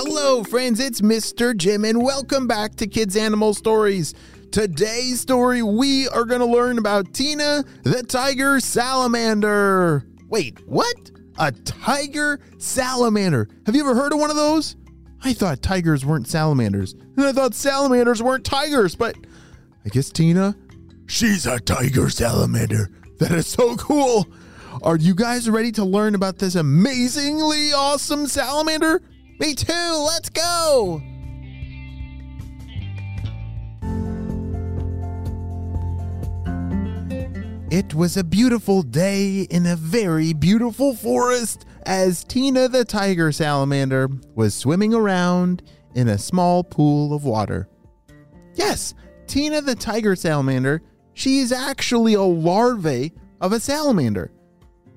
Hello, friends, it's Mr. Jim, and welcome back to Kids Animal Stories. Today's story, we are going to learn about Tina the tiger salamander. Wait, what? A tiger salamander. Have you ever heard of one of those? I thought tigers weren't salamanders, and I thought salamanders weren't tigers, but I guess Tina, she's a tiger salamander. That is so cool. Are you guys ready to learn about this amazingly awesome salamander? Me too. Let's go. It was a beautiful day in a very beautiful forest as Tina the tiger salamander was swimming around in a small pool of water. Yes, Tina the tiger salamander, she is actually a larvae of a salamander.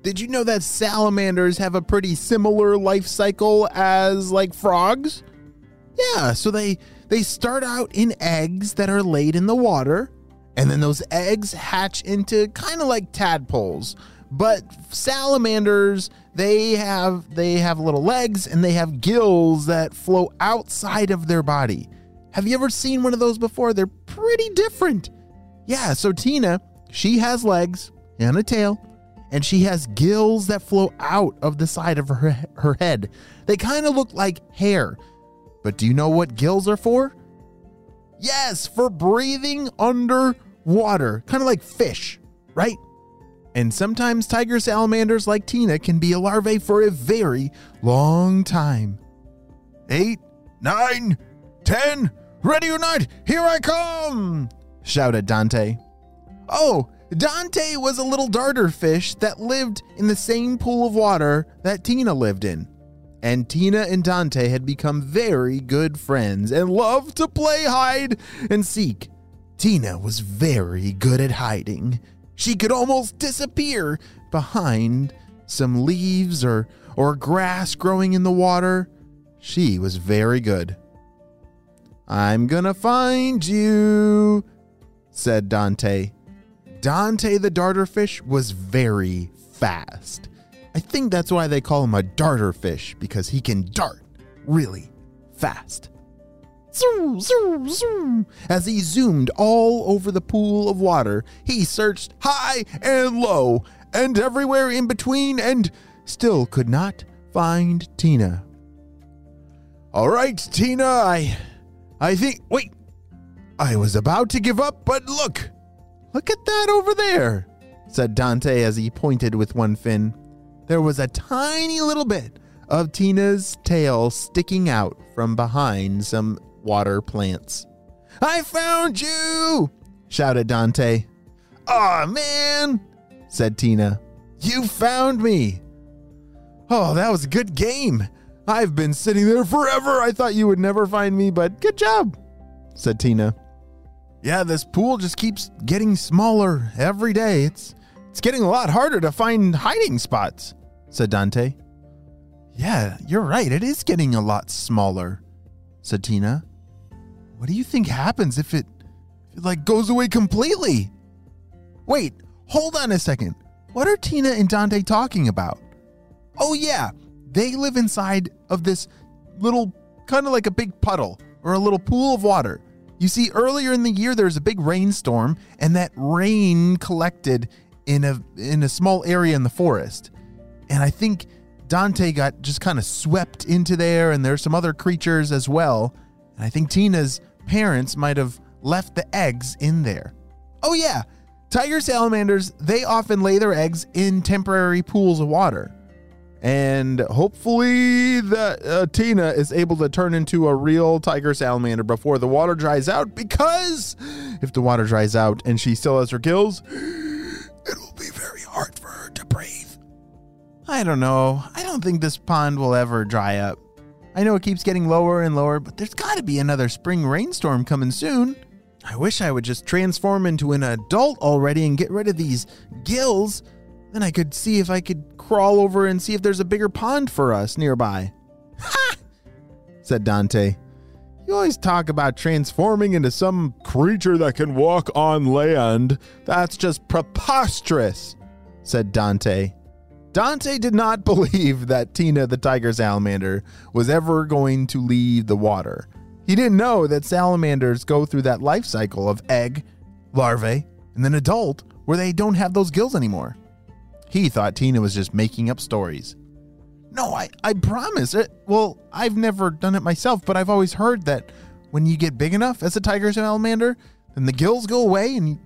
Did you know that salamanders have a pretty similar life cycle as like frogs? Yeah, so they they start out in eggs that are laid in the water, and then those eggs hatch into kind of like tadpoles. But salamanders, they have they have little legs and they have gills that flow outside of their body. Have you ever seen one of those before? They're pretty different. Yeah, so Tina, she has legs and a tail and she has gills that flow out of the side of her, her head. They kind of look like hair. But do you know what gills are for? Yes, for breathing underwater, kind of like fish, right? And sometimes tiger salamanders like Tina can be a larvae for a very long time. Eight, nine, ten, ready or not, here I come! shouted Dante. Oh, Dante was a little darter fish that lived in the same pool of water that Tina lived in. And Tina and Dante had become very good friends and loved to play hide and seek. Tina was very good at hiding. She could almost disappear behind some leaves or, or grass growing in the water. She was very good. I'm gonna find you, said Dante. Dante the darterfish was very fast. I think that's why they call him a darterfish because he can dart really fast. Zoom, zoom, zoom. As he zoomed all over the pool of water, he searched high and low and everywhere in between and still could not find Tina. All right, Tina, I I think wait. I was about to give up, but look, Look at that over there, said Dante as he pointed with one fin. There was a tiny little bit of Tina's tail sticking out from behind some water plants. I found you! shouted Dante. Aw, oh, man, said Tina. You found me. Oh, that was a good game. I've been sitting there forever. I thought you would never find me, but good job, said Tina. Yeah, this pool just keeps getting smaller every day. It's it's getting a lot harder to find hiding spots, said Dante. Yeah, you're right. It is getting a lot smaller, said Tina. What do you think happens if it, if it like goes away completely? Wait, hold on a second. What are Tina and Dante talking about? Oh yeah, they live inside of this little kind of like a big puddle or a little pool of water you see, earlier in the year there was a big rainstorm, and that rain collected in a in a small area in the forest. And I think Dante got just kind of swept into there, and there's some other creatures as well. And I think Tina's parents might have left the eggs in there. Oh yeah, tiger salamanders, they often lay their eggs in temporary pools of water and hopefully that uh, Tina is able to turn into a real tiger salamander before the water dries out. Because if the water dries out and she still has her gills, it'll be very hard for her to breathe. I don't know. I don't think this pond will ever dry up. I know it keeps getting lower and lower, but there's got to be another spring rainstorm coming soon. I wish I would just transform into an adult already and get rid of these gills. Then I could see if I could crawl over and see if there's a bigger pond for us nearby. Ha! said Dante. You always talk about transforming into some creature that can walk on land. That's just preposterous, said Dante. Dante did not believe that Tina the tiger salamander was ever going to leave the water. He didn't know that salamanders go through that life cycle of egg, larvae, and then adult where they don't have those gills anymore. He thought Tina was just making up stories. No, I, I promise. It, well, I've never done it myself, but I've always heard that when you get big enough as a tiger salamander, then the gills go away and you,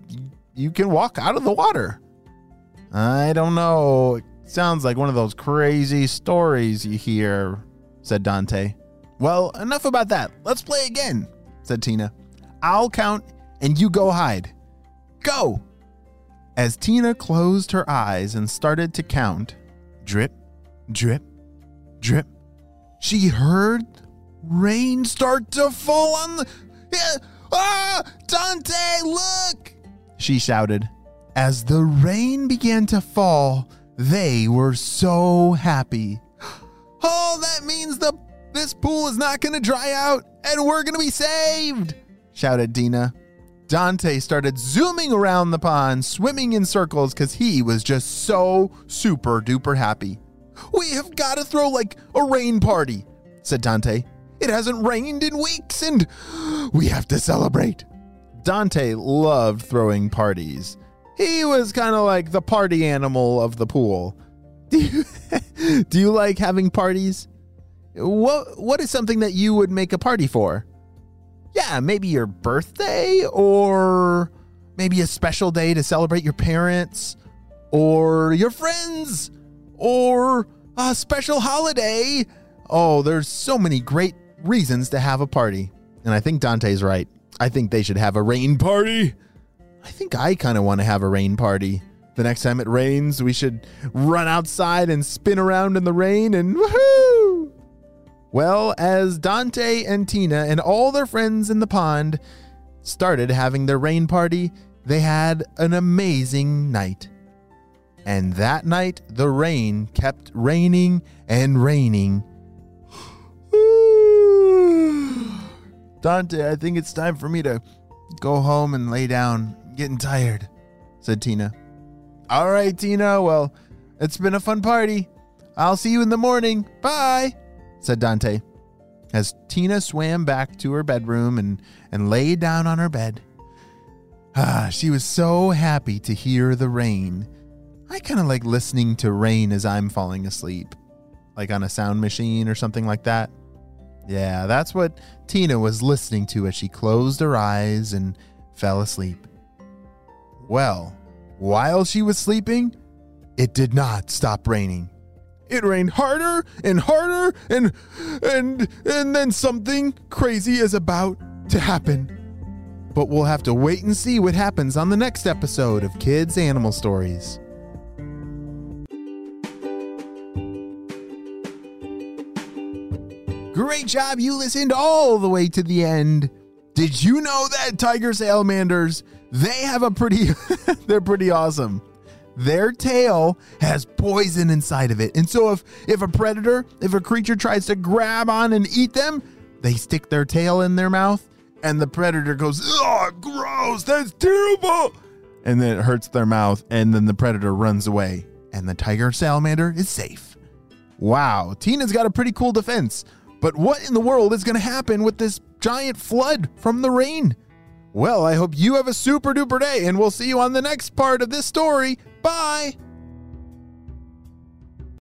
you can walk out of the water. I don't know. It sounds like one of those crazy stories you hear, said Dante. Well, enough about that. Let's play again, said Tina. I'll count and you go hide. Go! As Tina closed her eyes and started to count, drip, drip, drip, she heard rain start to fall on the. Ah! Dante, look! She shouted. As the rain began to fall, they were so happy. Oh, that means the this pool is not going to dry out and we're going to be saved, shouted Tina. Dante started zooming around the pond, swimming in circles because he was just so super duper happy. We have got to throw like a rain party, said Dante. It hasn't rained in weeks and we have to celebrate. Dante loved throwing parties. He was kind of like the party animal of the pool. Do you, do you like having parties? What what is something that you would make a party for? Yeah, maybe your birthday or maybe a special day to celebrate your parents or your friends or a special holiday. Oh, there's so many great reasons to have a party. And I think Dante's right. I think they should have a rain party. I think I kind of want to have a rain party. The next time it rains, we should run outside and spin around in the rain and woohoo! Well, as Dante and Tina and all their friends in the pond started having their rain party, they had an amazing night. And that night, the rain kept raining and raining Dante, I think it's time for me to go home and lay down. I'm getting tired, said Tina. All right, Tina. Well, it's been a fun party. I'll see you in the morning. Bye, said Dante. As Tina swam back to her bedroom and, and lay down on her bed. Ah, she was so happy to hear the rain. I kind of like listening to rain as I'm falling asleep, like on a sound machine or something like that. Yeah, that's what Tina was listening to as she closed her eyes and fell asleep. Well, while she was sleeping, it did not stop raining. It rained harder and harder and and and then something crazy is about to happen. But we'll have to wait and see what happens on the next episode of Kids Animal Stories. Great job. You listened all the way to the end. Did you know that tiger salamanders, they have a pretty they're pretty awesome. Their tail has poison inside of it. And so if if a predator, if a creature tries to grab on and eat them, they stick their tail in their mouth and the predator goes, "Oh, gross. That's terrible." And then it hurts their mouth and then the predator runs away and the tiger salamander is safe. Wow, Tina's got a pretty cool defense. But what in the world is going to happen with this giant flood from the rain? Well, I hope you have a super duper day, and we'll see you on the next part of this story. Bye.